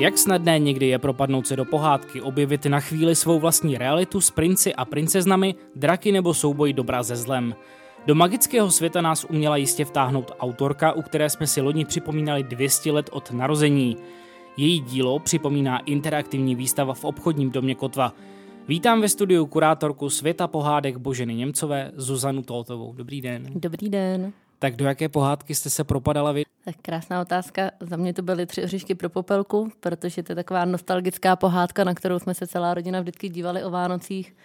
Jak snadné někdy je propadnout se do pohádky, objevit na chvíli svou vlastní realitu s princi a princeznami, draky nebo souboj dobrá ze zlem. Do magického světa nás uměla jistě vtáhnout autorka, u které jsme si loni připomínali 200 let od narození. Její dílo připomíná interaktivní výstava v obchodním domě Kotva. Vítám ve studiu kurátorku světa pohádek Boženy Němcové Zuzanu Toltovou. Dobrý den. Dobrý den. Tak do jaké pohádky jste se propadala vy? Tak krásná otázka. Za mě to byly tři oříšky pro popelku, protože to je taková nostalgická pohádka, na kterou jsme se celá rodina vždycky dívali o Vánocích.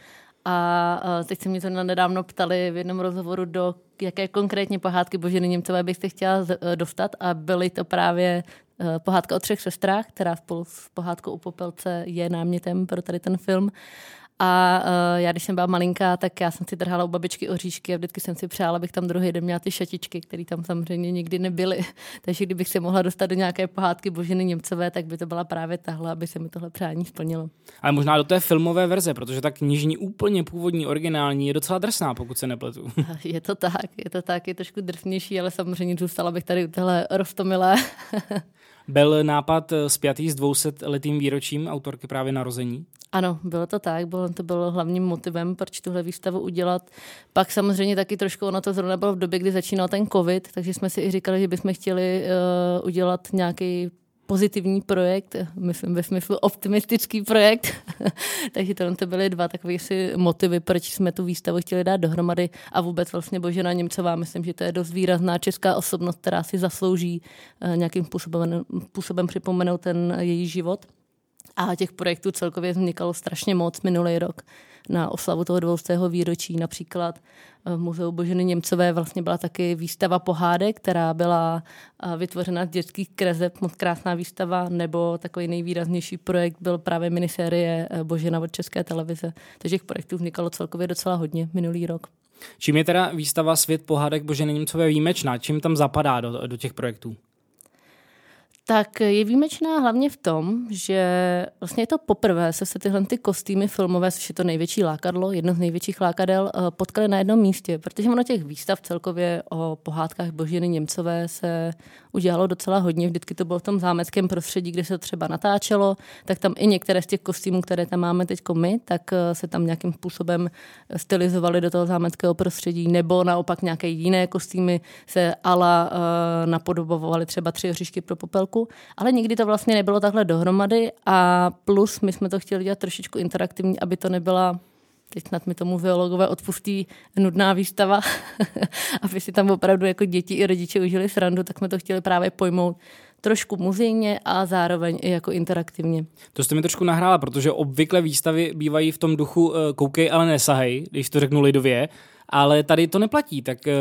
A teď se mě to nedávno ptali v jednom rozhovoru, do jaké konkrétně pohádky Boženy Němcové byste chtěla e, dostat a byly to právě e, pohádka o třech sestrách, která spolu s pohádkou u Popelce je námětem pro tady ten film. A uh, já, když jsem byla malinká, tak já jsem si trhala u babičky oříšky a vždycky jsem si přála, abych tam druhý den měla ty šatičky, které tam samozřejmě nikdy nebyly. Takže kdybych se mohla dostat do nějaké pohádky Božiny Němcové, tak by to byla právě tahle, aby se mi tohle přání splnilo. Ale možná do té filmové verze, protože ta knižní úplně původní, originální je docela drsná, pokud se nepletu. Je to tak, je to tak, je trošku drsnější, ale samozřejmě zůstala bych tady u téhle rostomilé. Byl nápad spjatý s 200 letým výročím autorky právě narození? Ano, bylo to tak, bylo, to bylo hlavním motivem, proč tuhle výstavu udělat. Pak samozřejmě taky trošku ono to zrovna bylo v době, kdy začínal ten covid, takže jsme si i říkali, že bychom chtěli uh, udělat nějaký pozitivní projekt, myslím ve smyslu optimistický projekt. Takže to, to byly dva takové si motivy, proč jsme tu výstavu chtěli dát dohromady a vůbec vlastně Božena Němcová, myslím, že to je dost výrazná česká osobnost, která si zaslouží uh, nějakým způsobem, způsobem připomenout ten její život. A těch projektů celkově vznikalo strašně moc minulý rok na oslavu toho 200. výročí. Například v Muzeu Boženy Němcové vlastně byla taky výstava pohádek, která byla vytvořena z dětských kreseb, moc krásná výstava, nebo takový nejvýraznější projekt byl právě minisérie e, Božena od České televize. Takže těch projektů vznikalo celkově docela hodně minulý rok. Čím je teda výstava Svět pohádek Boženy Němcové výjimečná? Čím tam zapadá do, do těch projektů? Tak je výjimečná hlavně v tom, že vlastně je to poprvé se se tyhle ty kostýmy filmové, což je to největší lákadlo, jedno z největších lákadel, eh, potkali na jednom místě, protože ono těch výstav celkově o pohádkách Božiny Němcové se udělalo docela hodně. Vždycky to bylo v tom zámeckém prostředí, kde se třeba natáčelo, tak tam i některé z těch kostýmů, které tam máme teď my, tak eh, se tam nějakým způsobem stylizovaly do toho zámeckého prostředí, nebo naopak nějaké jiné kostýmy se ala uh, napodobovaly třeba tři hřišky pro popelku roku, ale nikdy to vlastně nebylo takhle dohromady a plus my jsme to chtěli dělat trošičku interaktivní, aby to nebyla teď snad mi tomu biologové odpustí nudná výstava, aby si tam opravdu jako děti i rodiče užili srandu, tak jsme to chtěli právě pojmout trošku muzejně a zároveň i jako interaktivně. To jste mi trošku nahrála, protože obvykle výstavy bývají v tom duchu uh, koukej, ale nesahej, když to řeknu lidově, ale tady to neplatí. Tak uh,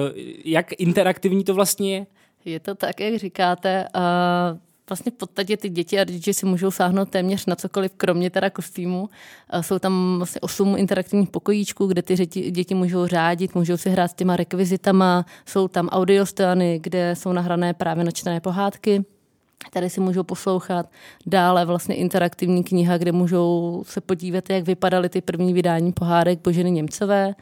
jak interaktivní to vlastně je? Je to tak, jak říkáte. Uh, vlastně v podstatě ty děti a rodiče si můžou sáhnout téměř na cokoliv, kromě teda kostýmu. Jsou tam vlastně osm interaktivních pokojíčků, kde ty děti, děti můžou řádit, můžou si hrát s těma rekvizitama, jsou tam audiostany, kde jsou nahrané právě načtené pohádky. Tady si můžou poslouchat. Dále vlastně interaktivní kniha, kde můžou se podívat, jak vypadaly ty první vydání pohádek Boženy Němcové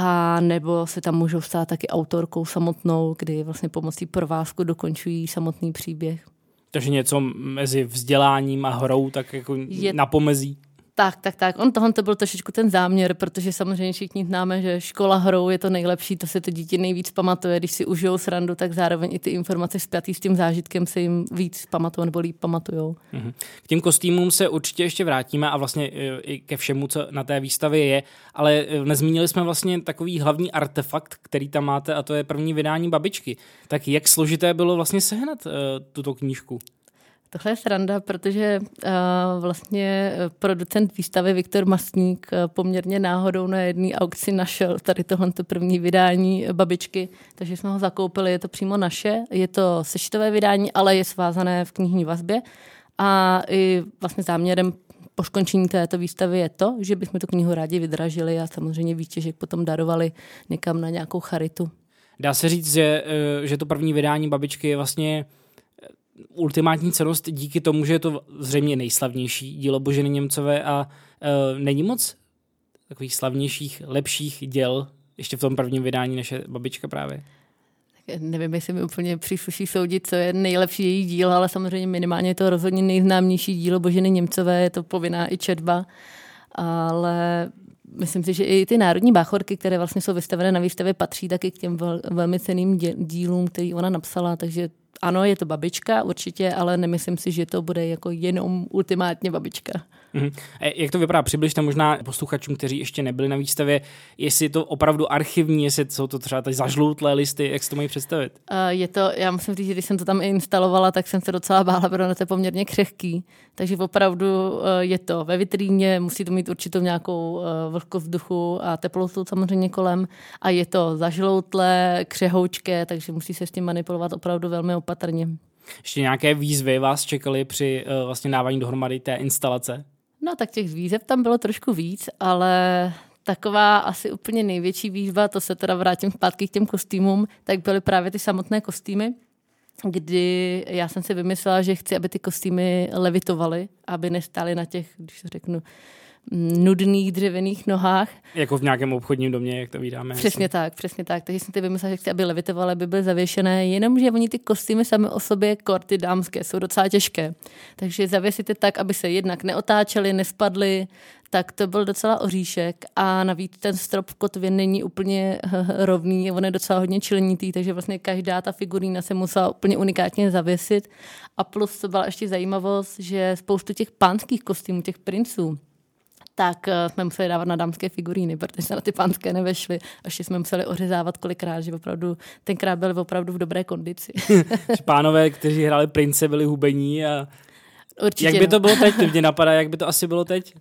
a nebo se tam můžou stát taky autorkou samotnou, kdy vlastně pomocí provázku dokončují samotný příběh. Takže něco mezi vzděláním a hrou tak jako je, na pomezí? Tak, tak, tak. On tohle to byl trošičku ten záměr, protože samozřejmě všichni známe, že škola hrou je to nejlepší, to se to dítě nejvíc pamatuje. Když si užijou srandu, tak zároveň i ty informace spjatý s tím zážitkem se jim víc pamatují nebo líp pamatujou. Mm-hmm. K těm kostýmům se určitě ještě vrátíme a vlastně e, i ke všemu, co na té výstavě je, ale e, nezmínili jsme vlastně takový hlavní artefakt, který tam máte a to je první vydání babičky. Tak jak složité bylo vlastně sehnat uh, tuto knížku? Tohle je sranda, protože uh, vlastně producent výstavy Viktor Mastník uh, poměrně náhodou na jedné aukci našel tady tohle první vydání babičky, takže jsme ho zakoupili, je to přímo naše, je to sešitové vydání, ale je svázané v knižní vazbě a i vlastně záměrem po skončení této výstavy je to, že bychom tu knihu rádi vydražili a samozřejmě výtěžek potom darovali někam na nějakou charitu. Dá se říct, že, že to první vydání babičky je vlastně ultimátní cenost díky tomu, že je to zřejmě nejslavnější dílo Boženy Němcové a uh, není moc takových slavnějších, lepších děl ještě v tom prvním vydání naše babička právě. nevím, jestli mi úplně přísluší soudit, co je nejlepší její díl, ale samozřejmě minimálně je to rozhodně nejznámější dílo Boženy Němcové, je to povinná i četba, ale myslím si, že i ty národní báchorky, které vlastně jsou vystavené na výstavě, patří taky k těm vel, velmi ceným dílům, který ona napsala, takže ano, je to babička určitě, ale nemyslím si, že to bude jako jenom ultimátně babička. Mm-hmm. Jak to vypadá? Přibližte možná posluchačům, kteří ještě nebyli na výstavě, jestli je to opravdu archivní, jestli jsou to třeba ty zažloutlé listy, jak si to mají představit? Uh, je to, já musím říct, že když jsem to tam instalovala, tak jsem se docela bála, protože to je poměrně křehký. Takže opravdu uh, je to ve vitríně, musí to mít určitou nějakou uh, vlhkost vzduchu a teplotu samozřejmě kolem. A je to zažloutlé, křehoučké, takže musí se s tím manipulovat opravdu velmi opatrně. Ještě nějaké výzvy vás čekaly při uh, vlastně dávání dohromady té instalace? No tak těch výzev tam bylo trošku víc, ale taková asi úplně největší výzva, to se teda vrátím zpátky k těm kostýmům, tak byly právě ty samotné kostýmy, kdy já jsem si vymyslela, že chci, aby ty kostýmy levitovaly, aby nestály na těch, když to řeknu, nudných dřevěných nohách. Jako v nějakém obchodním domě, jak to vydáme. Přesně asi. tak, přesně tak. Takže jsem ty vymyslela, že chci, aby levitovaly, aby byly zavěšené, jenomže oni ty kostýmy sami o sobě, korty dámské, jsou docela těžké. Takže zavěsíte tak, aby se jednak neotáčely, nespadly, tak to byl docela oříšek a navíc ten strop v kotvě není úplně rovný, on je docela hodně členitý, takže vlastně každá ta figurína se musela úplně unikátně zavěsit a plus to byla ještě zajímavost, že spoustu těch pánských kostýmů, těch princů, tak eh, jsme museli dávat na dámské figuríny, protože se na ty pánské nevešly. Ještě jsme museli ořezávat kolikrát, že opravdu tenkrát byli opravdu v dobré kondici. Pánové, kteří hráli prince, byli hubení a Určitě jak by no. to bylo teď? Mě napadá, jak by to asi bylo teď?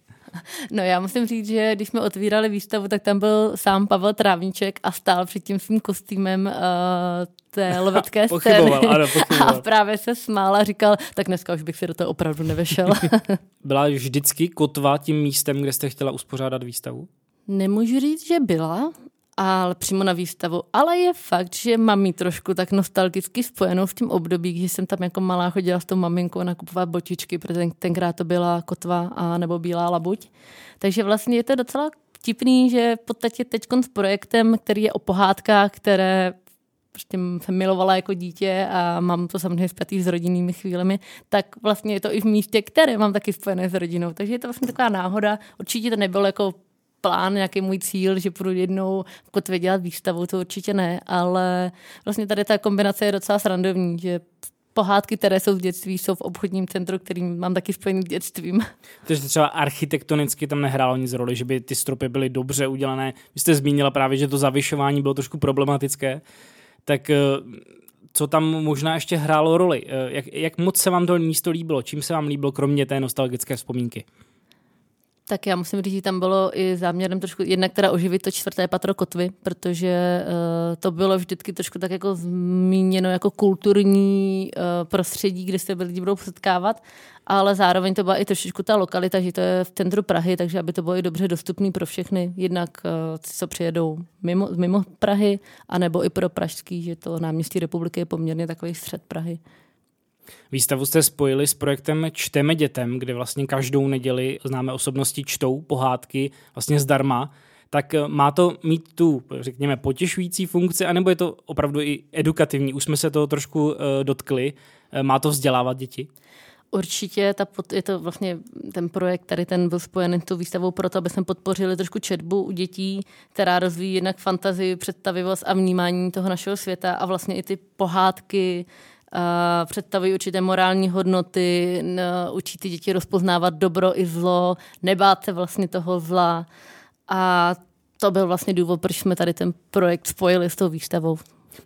No já musím říct, že když jsme otvírali výstavu, tak tam byl sám Pavel Trávníček a stál před tím svým kostýmem uh, té lovecké scény. Ano, a právě se smál a říkal, tak dneska už bych si do toho opravdu nevešel. byla vždycky kotva tím místem, kde jste chtěla uspořádat výstavu? Nemůžu říct, že byla, ale přímo na výstavu. Ale je fakt, že mám ji trošku tak nostalgicky spojenou v tím období, když jsem tam jako malá chodila s tou maminkou nakupovat bočičky, protože tenkrát to byla kotva a nebo bílá labuť. Takže vlastně je to docela vtipný, že v podstatě teď s projektem, který je o pohádkách, které prostě jsem milovala jako dítě a mám to samozřejmě spjatý s rodinnými chvílemi, tak vlastně je to i v místě, které mám taky spojené s rodinou. Takže je to vlastně taková náhoda. Určitě to nebylo jako plán, nějaký můj cíl, že budu jednou v kotvě dělat výstavu, to určitě ne, ale vlastně tady ta kombinace je docela srandovní, že pohádky, které jsou v dětství, jsou v obchodním centru, kterým mám taky spojený s dětstvím. Takže třeba architektonicky tam nehrálo nic roli, že by ty stropy byly dobře udělané. Vy jste zmínila právě, že to zavyšování bylo trošku problematické. Tak eh, co tam možná ještě hrálo roli? Eh, jak, jak moc se vám to místo líbilo? Čím se vám líbilo, kromě té nostalgické vzpomínky? Tak já musím říct, že tam bylo i záměrem trošku jednak teda oživit to čtvrté patro kotvy, protože uh, to bylo vždycky trošku tak jako zmíněno jako kulturní uh, prostředí, kde se lidi budou setkávat, ale zároveň to byla i trošičku ta lokalita, že to je v centru Prahy, takže aby to bylo i dobře dostupné pro všechny, jednak uh, co přijedou mimo, mimo Prahy, anebo i pro pražský, že to náměstí republiky je poměrně takový střed Prahy. Výstavu jste spojili s projektem Čteme dětem, kde vlastně každou neděli známé osobnosti čtou pohádky vlastně zdarma. Tak eh, má to mít tu, řekněme, potěšující funkci, anebo je to opravdu i edukativní? Už jsme se toho trošku uh, dotkli. Uh, má to vzdělávat děti? Určitě ta, je to vlastně ten projekt, tady ten byl spojen s tou výstavou proto, aby jsme podpořili trošku četbu u dětí, která rozvíjí jednak fantazii, představivost a vnímání toho našeho světa a vlastně i ty pohádky, představují určité morální hodnoty, učí ty děti rozpoznávat dobro i zlo, nebát se vlastně toho zla. A to byl vlastně důvod, proč jsme tady ten projekt spojili s tou výstavou.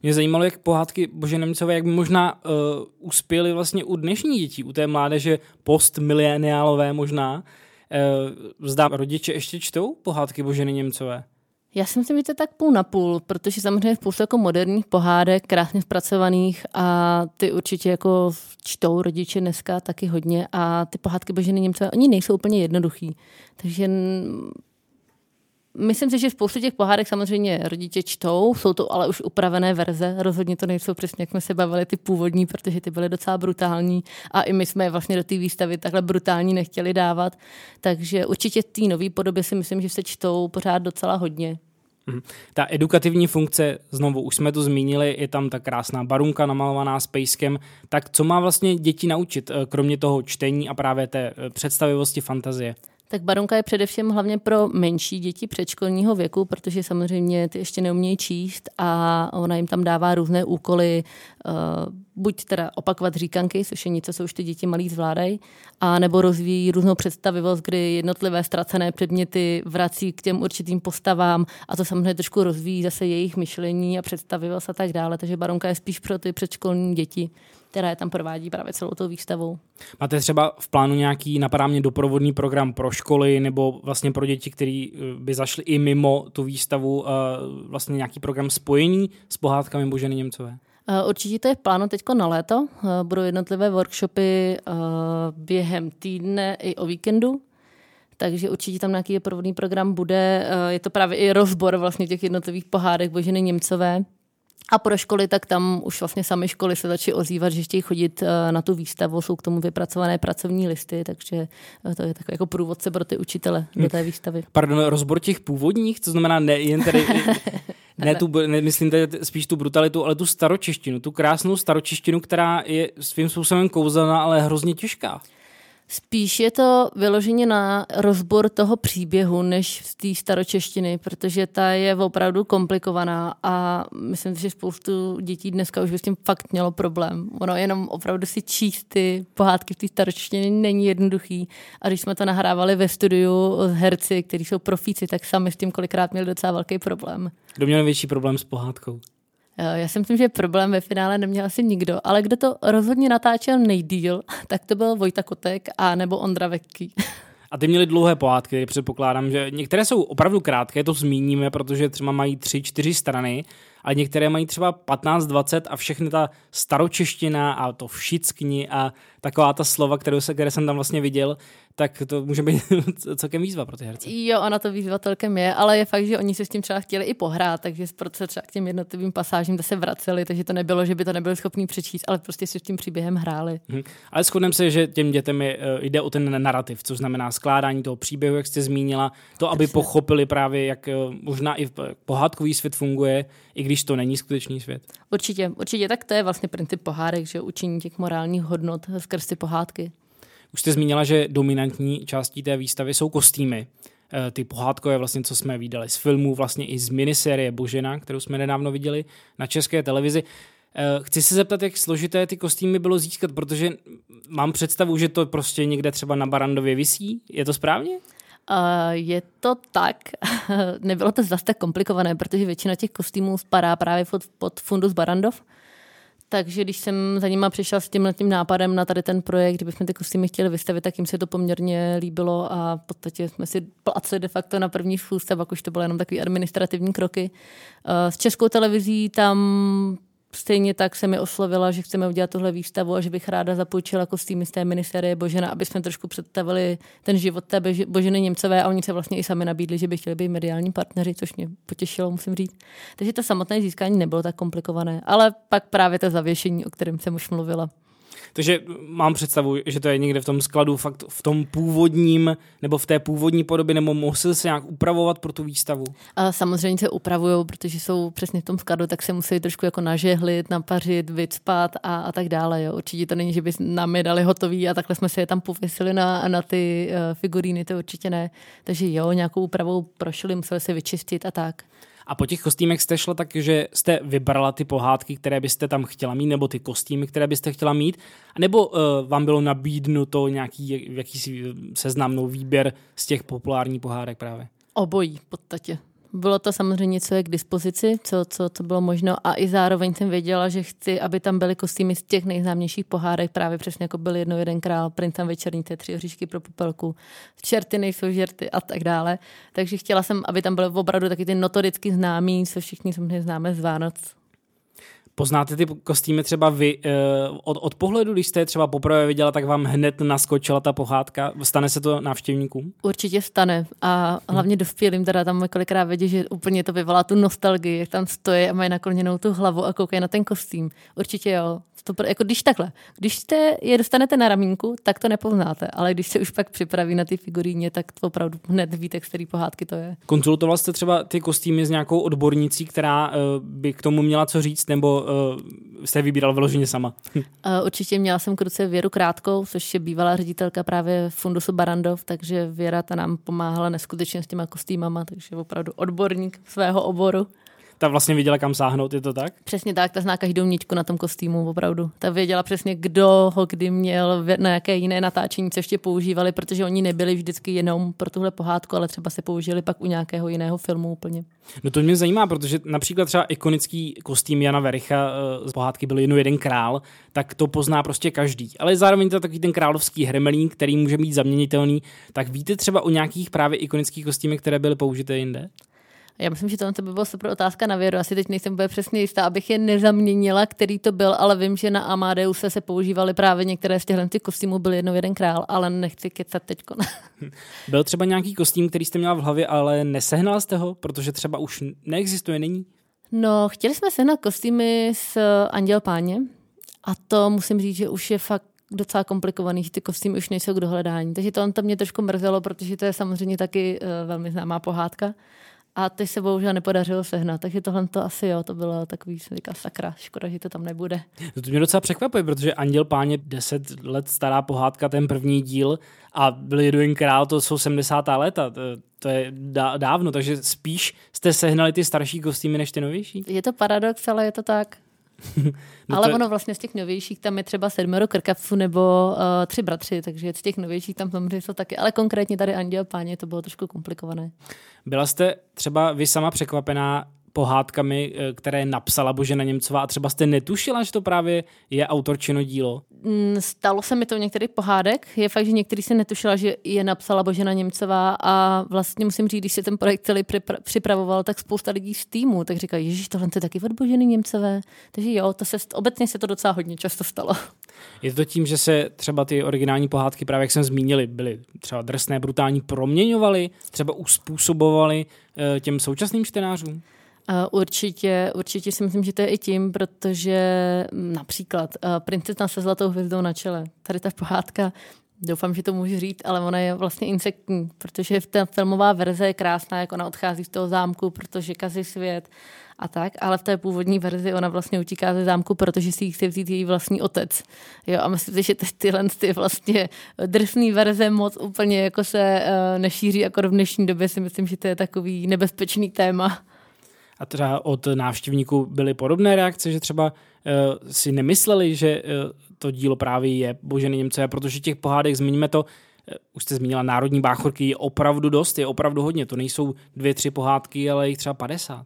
Mě zajímalo, jak pohádky Bože Nemcové, jak by možná uh, uspěly vlastně u dnešní dětí, u té mládeže postmileniálové možná. Uh, zdá rodiče ještě čtou pohádky Boženy Němcové? Já si myslím, že to je tak půl na půl, protože samozřejmě je spoustu jako moderních pohádek, krásně zpracovaných a ty určitě jako čtou rodiče dneska taky hodně a ty pohádky Boženy Němce, oni nejsou úplně jednoduchý. Takže Myslím si, že spoustu těch pohádek samozřejmě rodiče čtou, jsou to ale už upravené verze, rozhodně to nejsou přesně, jak jsme se bavili, ty původní, protože ty byly docela brutální a i my jsme je vlastně do té výstavy takhle brutální nechtěli dávat, takže určitě v té nové podobě si myslím, že se čtou pořád docela hodně. Mhm. Ta edukativní funkce, znovu už jsme to zmínili, je tam ta krásná barunka namalovaná s pejskem. Tak co má vlastně děti naučit, eh, kromě toho čtení a právě té eh, představivosti fantazie? Tak baronka je především hlavně pro menší děti předškolního věku, protože samozřejmě ty ještě neumějí číst a ona jim tam dává různé úkoly, uh, buď teda opakovat říkanky, což je něco, co už ty děti malí zvládají, a nebo rozvíjí různou představivost, kdy jednotlivé ztracené předměty vrací k těm určitým postavám a to samozřejmě trošku rozvíjí zase jejich myšlení a představivost a tak dále. Takže baronka je spíš pro ty předškolní děti která je tam provádí právě celou tou výstavou. Máte třeba v plánu nějaký, napadá mě, doprovodný program pro školy nebo vlastně pro děti, které eh, by zašly i mimo tu výstavu, eh, vlastně nějaký program spojení s pohádkami Boženy Němcové? Eh, určitě to je v plánu teď na léto. Budou jednotlivé workshopy během týdne i o víkendu, takže určitě tam nějaký provodný program bude. Je to právě i rozbor vlastně těch jednotlivých pohádek Boženy Němcové. A pro školy, tak tam už vlastně sami školy se začaly ozývat, že chtějí chodit eh, na tu výstavu, jsou k tomu vypracované pracovní listy, takže eh, to je takový jako průvodce pro ty učitele do té výstavy. Pardon, rozbor těch původních, to znamená ne jen tady ne, tu, ne, myslím tady spíš tu brutalitu, ale tu staročeštinu, tu krásnou staročeštinu, která je svým způsobem kouzelná, ale hrozně těžká. Spíš je to vyloženě na rozbor toho příběhu, než z té staročeštiny, protože ta je opravdu komplikovaná a myslím, že spoustu dětí dneska už by s tím fakt mělo problém. Ono jenom opravdu si číst ty pohádky v té staročeštině není jednoduchý. A když jsme to nahrávali ve studiu s herci, kteří jsou profíci, tak sami s tím kolikrát měli docela velký problém. Kdo měl větší problém s pohádkou? Eh, já si myslím, že problém ve finále neměl asi nikdo, ale kdo to rozhodně natáčel nejdíl, tak to byl Vojta Kotek a nebo Ondra Vekký. A ty měli dlouhé pohádky, předpokládám, že některé jsou opravdu krátké, to zmíníme, protože třeba mají tři, čtyři strany, ale některé mají třeba 15, 20 a všechny ta staročeština a to všickni a taková ta slova, které, se, které jsem tam vlastně viděl, tak to může být celkem výzva pro ty herce. Jo, ona to výzva celkem je, ale je fakt, že oni se s tím třeba chtěli i pohrát, takže proto se třeba k těm jednotlivým pasážím se vraceli, takže to nebylo, že by to nebyli schopni přečíst, ale prostě si s tím příběhem hráli. Hmm. Ale shodneme se, že těm dětem je, eh, jde o ten narrativ, což znamená skládání toho příběhu, jak jste zmínila, to, aby Přesně. pochopili právě, jak eh, možná i pohádkový svět funguje, i když to není skutečný svět. Určitě, určitě, tak to je vlastně princip pohádek, že učení těch morálních hodnot skrz ty pohádky. Už jste zmínila, že dominantní částí té výstavy jsou kostýmy. Eh, ty pohádkové, vlastně, co jsme viděli z filmů, vlastně i z minisérie Božena, kterou jsme nedávno viděli na české televizi. Eh, chci se zeptat, jak složité ty kostýmy bylo získat, protože mám představu, že to prostě někde třeba na Barandově visí. Je to správně? Uh, je to tak. Nebylo to zase tak komplikované, protože většina těch kostýmů spadá právě pod, pod fundus Barandov. Takže když jsem za nima přišla s tím, tím nápadem na tady ten projekt, kdybychom ty kostýmy chtěli vystavit, tak jim se to poměrně líbilo a v podstatě jsme si placili de facto na první schůzce, pak už to bylo jenom takové administrativní kroky. S českou televizí tam Stejně tak se mi oslovila, že chceme udělat tuhle výstavu a že bych ráda zapůjčila kostýmy z té miniserie Božena, aby jsme trošku představili ten život té Boženy Němcové a oni se vlastně i sami nabídli, že by chtěli být mediální partneři, což mě potěšilo, musím říct. Takže to samotné získání nebylo tak komplikované, ale pak právě to zavěšení, o kterém jsem už mluvila. Takže mám představu, že to je někde v tom skladu, fakt v tom původním, nebo v té původní podobě, nebo musel se nějak upravovat pro tu výstavu? A samozřejmě se upravují, protože jsou přesně v tom skladu, tak se musí trošku jako nažehlit, napařit, vycpat a, a tak dále. Jo. Určitě to není, že by nám je dali hotový a takhle jsme si je tam pověsili na, na ty uh, figuríny, to určitě ne. Takže jo, nějakou úpravou prošli, museli se vyčistit a tak. A po těch kostýmech jste šla tak, že jste vybrala ty pohádky, které byste tam chtěla mít, nebo ty kostýmy, které byste chtěla mít, nebo uh, vám bylo nabídnuto nějaký jakýsi seznamnou výběr z těch populárních pohádek právě? Obojí v podstatě. Bylo to samozřejmě, co je k dispozici, co, co, co bylo možno a i zároveň jsem věděla, že chci, aby tam byly kostýmy z těch nejznámějších pohádek, právě přesně jako byl jedno jeden král, princem večerní, ty tři hříšky pro popelku, čerty nejsou žerty a tak dále. Takže chtěla jsem, aby tam byly opravdu taky ty notoricky známí, co všichni samozřejmě známe z Vánoc. Poznáte ty kostýmy třeba vy uh, od, od pohledu, když jste je třeba poprvé viděla, tak vám hned naskočila ta pohádka? Stane se to návštěvníkům? Určitě stane a hlavně dospělým teda tam kolikrát vidí, že úplně to vyvolá tu nostalgii, jak tam stojí a mají nakloněnou tu hlavu a koukají na ten kostým. Určitě jo. To, jako když takhle, když jste je dostanete na ramínku, tak to nepoznáte, ale když se už pak připraví na ty figuríně, tak to opravdu hned víte, který pohádky to je. Konzultoval jste třeba ty kostýmy s nějakou odbornicí, která uh, by k tomu měla co říct, nebo uh, jste vybíral vyloženě sama? uh, určitě měla jsem k ruce Věru Krátkou, což je bývalá ředitelka právě Fundusu Barandov, takže Věra ta nám pomáhala neskutečně s těma kostýmama, takže opravdu odborník svého oboru ta vlastně věděla, kam sáhnout, je to tak? Přesně tak, ta zná každou ničku na tom kostýmu, opravdu. Ta věděla přesně, kdo ho kdy měl, na jaké jiné natáčení, co ještě používali, protože oni nebyli vždycky jenom pro tuhle pohádku, ale třeba se použili pak u nějakého jiného filmu úplně. No to mě zajímá, protože například třeba ikonický kostým Jana Vericha eh, z pohádky byl jen jeden král, tak to pozná prostě každý. Ale zároveň to takový ten královský hremelín, který může být zaměnitelný. Tak víte třeba o nějakých právě ikonických kostýmech, které byly použité jinde? Já myslím, že to by byla super otázka na věru. Asi teď nejsem úplně přesně jistá, abych je nezaměnila, který to byl, ale vím, že na Amadeuse se používali právě některé z těchto kostýmů, byl jednou jeden král, ale nechci kecat teď. byl třeba nějaký kostým, který jste měla v hlavě, ale nesehnala jste ho, protože třeba už neexistuje, není? No, chtěli jsme sehnat kostýmy s Anděl Páně a to musím říct, že už je fakt docela komplikovaný, že ty kostýmy už nejsou k dohledání. Takže to on tam mě trošku mrzelo, protože to je samozřejmě taky uh, velmi známá pohádka. A ty se bohužel nepodařilo sehnat, takže tohle to asi jo, to bylo takový, se říká, sakra, škoda, že to tam nebude. To mě docela překvapuje, protože Anděl Páně 10 let stará pohádka, ten první díl a byl jeden král, to jsou 70. léta, to, to je dávno, takže spíš jste sehnali ty starší kostýmy než ty novější? Je to paradox, ale je to tak. no Ale ono vlastně z těch novějších tam je třeba sedmero krkavců nebo uh, tři bratři, takže z těch novějších tam samozřejmě jsou taky. Ale konkrétně tady Anděl Páně to bylo trošku komplikované. Byla jste třeba vy sama překvapená pohádkami, eh, které napsala Božena Němcová a třeba jste netušila, že to právě je autorčino dílo? Mm, stalo se mi to některých pohádek. Je fakt, že některý se netušila, že je napsala Božena Němcová a vlastně musím říct, když se ten projekt celý připravoval, tak spousta lidí z týmu tak říkají, Ježíš, tohle je taky od Boženy Němcové. Takže jo, to se, obecně se to docela hodně často stalo. Je to tím, že se třeba ty originální pohádky, právě jak jsem zmínili, byly třeba drsné, brutální, proměňovaly, třeba uspůsobovaly eh, těm současným čtenářům? Určitě, určitě si myslím, že to je i tím, protože například princezna se zlatou hvězdou na čele. Tady ta pohádka, doufám, že to můžu říct, ale ona je vlastně insektní, protože ta filmová verze je krásná, jak ona odchází z toho zámku, protože kazí svět a tak, ale v té původní verzi ona vlastně utíká ze zámku, protože si ji chce vzít její vlastní otec. Jo, a myslím si, že tyhle ty vlastně drsný verze moc úplně jako se uh, nešíří, jako v dnešní době si myslím, že to je takový nebezpečný téma a třeba od návštěvníků byly podobné reakce, že třeba uh, si nemysleli, že uh, to dílo právě je Boženy Němce, protože těch pohádek, zmíníme to, uh, už jste zmínila, národní báchorky je opravdu dost, je opravdu hodně. To nejsou dvě, tři pohádky, ale jich třeba 50.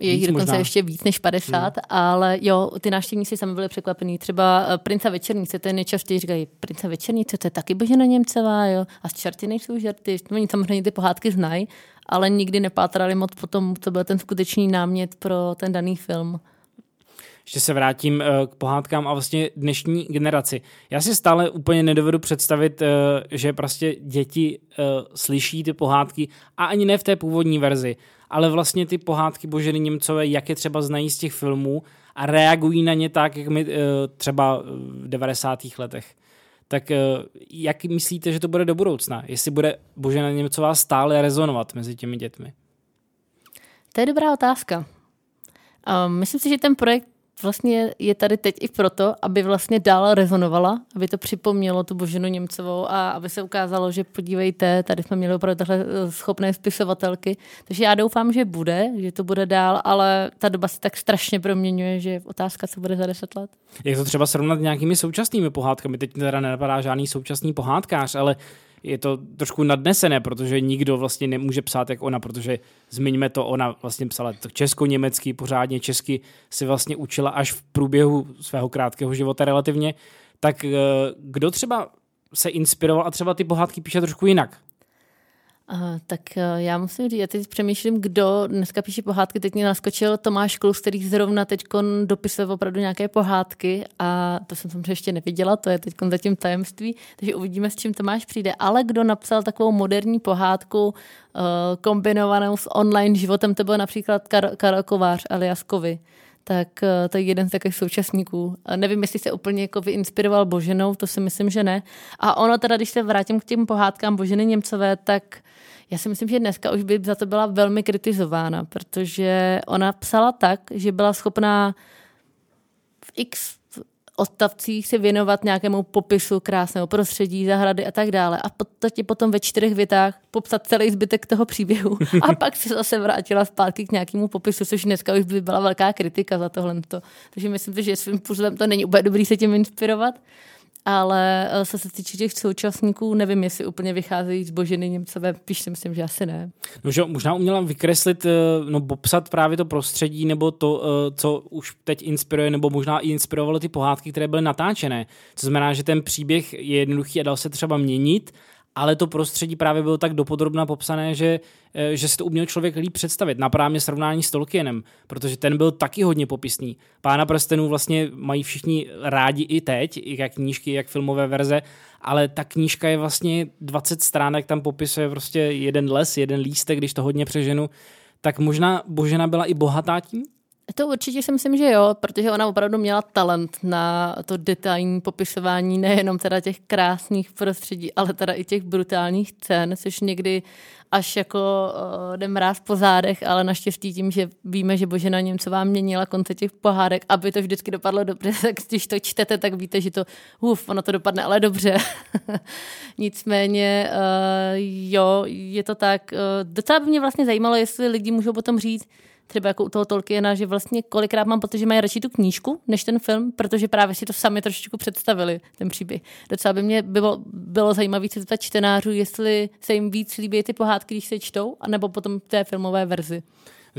Je jich dokonce možná. ještě víc než 50, hmm. ale jo, ty návštěvníci sami byli překvapení. Třeba Prince Večernice, to je nejčastěji říkají, Prince Večernice, to je taky Božena Němcová, jo. A z čerty nejsou žerty. Oni samozřejmě ty pohádky znají, ale nikdy nepátrali moc po tom, co byl ten skutečný námět pro ten daný film. Ještě se vrátím eh, k pohádkám a vlastně dnešní generaci. Já si stále úplně nedovedu představit, eh, že prostě děti eh, slyší ty pohádky a ani ne v té původní verzi, ale vlastně ty pohádky Boženy Němcové, jak je třeba znají z těch filmů a reagují na ně tak, jak my třeba v 90. letech tak eh, jak myslíte, že to bude do budoucna? Jestli bude Božena Němcová stále rezonovat mezi těmi dětmi? To je dobrá otázka. myslím si, že ten projekt vlastně je tady teď i proto, aby vlastně dál rezonovala, aby to připomnělo tu Boženu Němcovou a aby se ukázalo, že podívejte, tady jsme měli opravdu takhle eh, schopné spisovatelky. Takže já doufám, že bude, že to bude dál, ale ta doba se tak strašně proměňuje, že otázka, co bude za deset let. Jak to třeba srovnat nějakými současnými pohádkami? Teď teda nenapadá žádný současný pohádkář, ale je to trošku nadnesené, protože nikdo vlastně nemůže psát jak ona, protože zmiňme to, ona vlastně psala to česko-německy, pořádně česky si vlastně učila až v průběhu svého krátkého života relativně. Tak eh, kdo třeba se inspiroval a třeba ty pohádky píše trošku jinak? Uh, tak uh, já musím říct, já teď přemýšlím, kdo dneska píše pohádky. Teď mě naskočil Tomáš Klus, který zrovna teď dopisuje opravdu nějaké pohádky a to jsem samozřejmě ještě neviděla, to je teď zatím tajemství, takže uvidíme, s čím Tomáš přijde. Ale kdo napsal takovou moderní pohádku uh, kombinovanou s online životem, to byl například Kar- Karel Kovář alias Kovy tak to je jeden z takových současníků. Nevím, jestli se úplně jako vyinspiroval Boženou, to si myslím, že ne. A ono teda, když se vrátím k těm pohádkám Boženy Němcové, tak já si myslím, že dneska už by za to byla velmi kritizována, protože ona psala tak, že byla schopná v x odstavcích se věnovat nějakému popisu krásného prostředí, zahrady a tak dále. A podstatě potom ve čtyřech větách popsat celý zbytek toho příběhu. A pak se zase vrátila zpátky k nějakému popisu, což dneska už by byla velká kritika za tohle. Takže myslím, že svým způsobem to není úplně dobrý se tím inspirovat ale eh, co se týče těch současníků, nevím, jestli úplně vycházejí z Boženy Němcové, píš si myslím, že asi ne. No, že možná uměla vykreslit, eh, no popsat právě to prostředí, nebo to, eh, co už teď inspiruje, nebo možná i inspirovalo ty pohádky, které byly natáčené. To znamená, že ten příběh je jednoduchý a dal se třeba měnit, ale to prostředí právě bylo tak dopodrobna popsané, že, eh, že si to uměl člověk líp představit. Napadá mě srovnání s Tolkienem, protože ten byl taky hodně popisný. Pána prstenů vlastně mají všichni rádi i teď, jak knížky, jak filmové verze, ale ta knížka je vlastně 20 stránek, tam popisuje prostě jeden les, jeden lístek, když to hodně přeženu. Tak možná Božena byla i bohatá tím? To určitě si myslím, že jo, protože ona opravdu měla talent na to detailní popisování nejenom teda těch krásných prostředí, ale teda i těch brutálních cen, což někdy až jako uh, jde mráz po zádech, ale naštěstí tím, že víme, že Božena Němcová měnila konce těch pohádek, aby to vždycky dopadlo dobře, tak když to čtete, tak víte, že to, uf, ono to dopadne ale dobře. Nicméně, uh, jo, je to tak. Uh, docela by mě vlastně zajímalo, jestli lidi můžou potom říct, třeba jako u toho Tolkiena, že vlastně kolikrát mám pocit, že mají radši tu knížku než ten film, protože právě si to sami trošičku představili, ten příběh. Docela by mě bylo, bylo zajímavé se zeptat čtenářů, jestli se jim víc líbí ty pohádky, když se čtou, anebo potom té filmové verzi.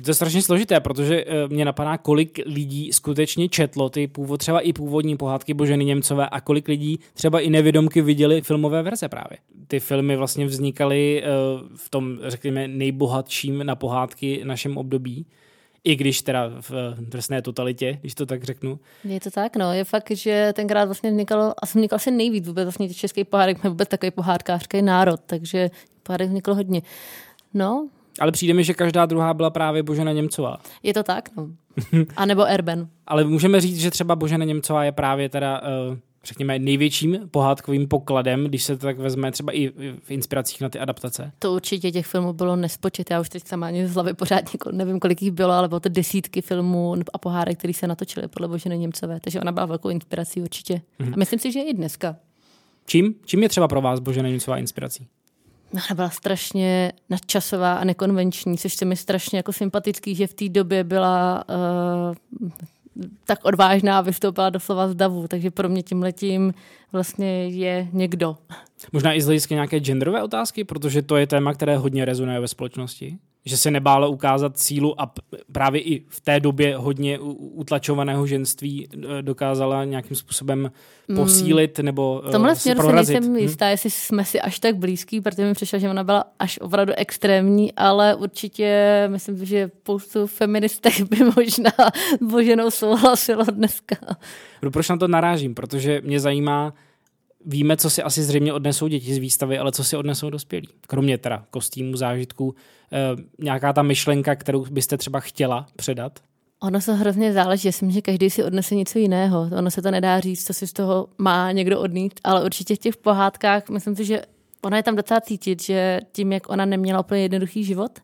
To je strašně složité, protože eh, mě napadá, kolik lidí skutečně četlo ty původ, třeba i původní pohádky Boženy Němcové a kolik lidí třeba i nevědomky viděli filmové verze právě. Ty filmy vlastně vznikaly eh, v tom, řekněme, nejbohatším na pohádky našem období i když teda v drsné totalitě, když to tak řeknu. Je to tak, no. Je fakt, že tenkrát vlastně vznikalo, a vznikal asi nejvíc vůbec vlastně český pohádek, vůbec takový pohádkářský národ, takže pohádek vzniklo hodně. No, ale přijde mi, že každá druhá byla právě Božena Němcová. Je to tak, no. A nebo Erben. Ale můžeme říct, že třeba Božena Němcová je právě teda, uh, řekněme, největším pohádkovým pokladem, když se to tak vezme třeba i v inspiracích na ty adaptace. To určitě těch filmů bylo nespočet. Já už teď sama ani z hlavy pořádně nevím, kolik jich bylo, ale bylo to desítky filmů a pohádek, které se natočily podle Boženy Němcové. Takže ona byla velkou inspirací určitě. Mm-hmm. A myslím si, že i dneska. Čím? Čím je třeba pro vás Božena Němcová inspirací? Ona byla strašně nadčasová a nekonvenční, což se mi strašně jako sympatický, že v té době byla uh, tak odvážná a vystoupila doslova z davu, takže pro mě tím letím vlastně je někdo. Možná i z hlediska nějaké genderové otázky, protože to je téma, které hodně rezonuje ve společnosti že se nebála ukázat sílu a právě i v té době hodně utlačovaného ženství e, dokázala nějakým způsobem mm. posílit nebo V tomhle směru si nejsem hm? jistá, jestli jsme si až tak blízký, protože mi přišla, že ona byla až opravdu extrémní, ale určitě myslím, že spoustu feministek by možná Boženou souhlasilo dneska. Proč na to narážím? Protože mě zajímá, víme, co si asi zřejmě odnesou děti z výstavy, ale co si odnesou dospělí. Kromě teda kostýmů, zážitků, e, nějaká ta myšlenka, kterou byste třeba chtěla předat? Ono se hrozně záleží, já myslím, že každý si odnese něco jiného. Ono se to nedá říct, co si z toho má někdo odnít, ale určitě v těch pohádkách, myslím si, že ona je tam docela cítit, že tím, jak ona neměla úplně jednoduchý život,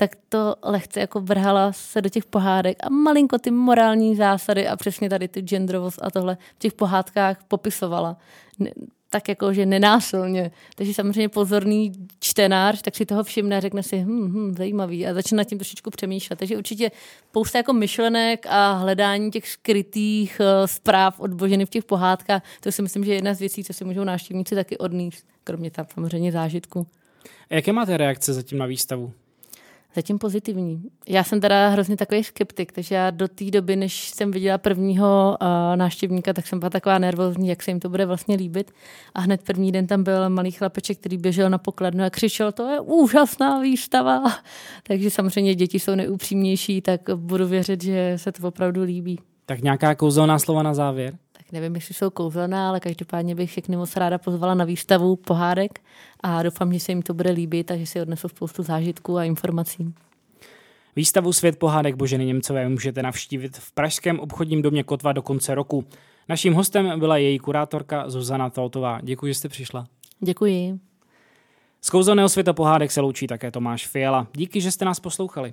tak to lehce jako vrhala se do těch pohádek a malinko ty morální zásady a přesně tady ty genderovost a tohle v těch pohádkách popisovala. Tak jako, že nenásilně. Takže samozřejmě pozorný čtenář, tak si toho všimne a řekne si, hm, hm, zajímavý a začne nad tím trošičku přemýšlet. Takže určitě spousta jako myšlenek a hledání těch skrytých uh, zpráv od Boženy v těch pohádkách, to si myslím, že je jedna z věcí, co si můžou návštěvníci taky odníst, kromě tam samozřejmě zážitku. A jaké máte reakce zatím na výstavu? Zatím pozitivní. Já jsem teda hrozně takový skeptik, takže já do té doby, než jsem viděla prvního uh, návštěvníka, tak jsem byla taková nervózní, jak se jim to bude vlastně líbit. A hned první den tam byl malý chlapeček, který běžel na pokladnu a křičel, to je úžasná výstava. takže samozřejmě děti jsou neupřímnější, tak budu věřit, že se to opravdu líbí. Tak nějaká kouzelná slova na závěr? Nevím, jestli jsou kouzelná, ale každopádně bych všechny moc ráda pozvala na výstavu Pohádek a doufám, že se jim to bude líbit a že si odnesou spoustu zážitků a informací. Výstavu Svět pohádek Boženy Němcové můžete navštívit v Pražském obchodním domě Kotva do konce roku. Naším hostem byla její kurátorka Zuzana Toltová. Děkuji, že jste přišla. Děkuji. Z kouzelného světa pohádek se loučí také Tomáš Fiala. Díky, že jste nás poslouchali.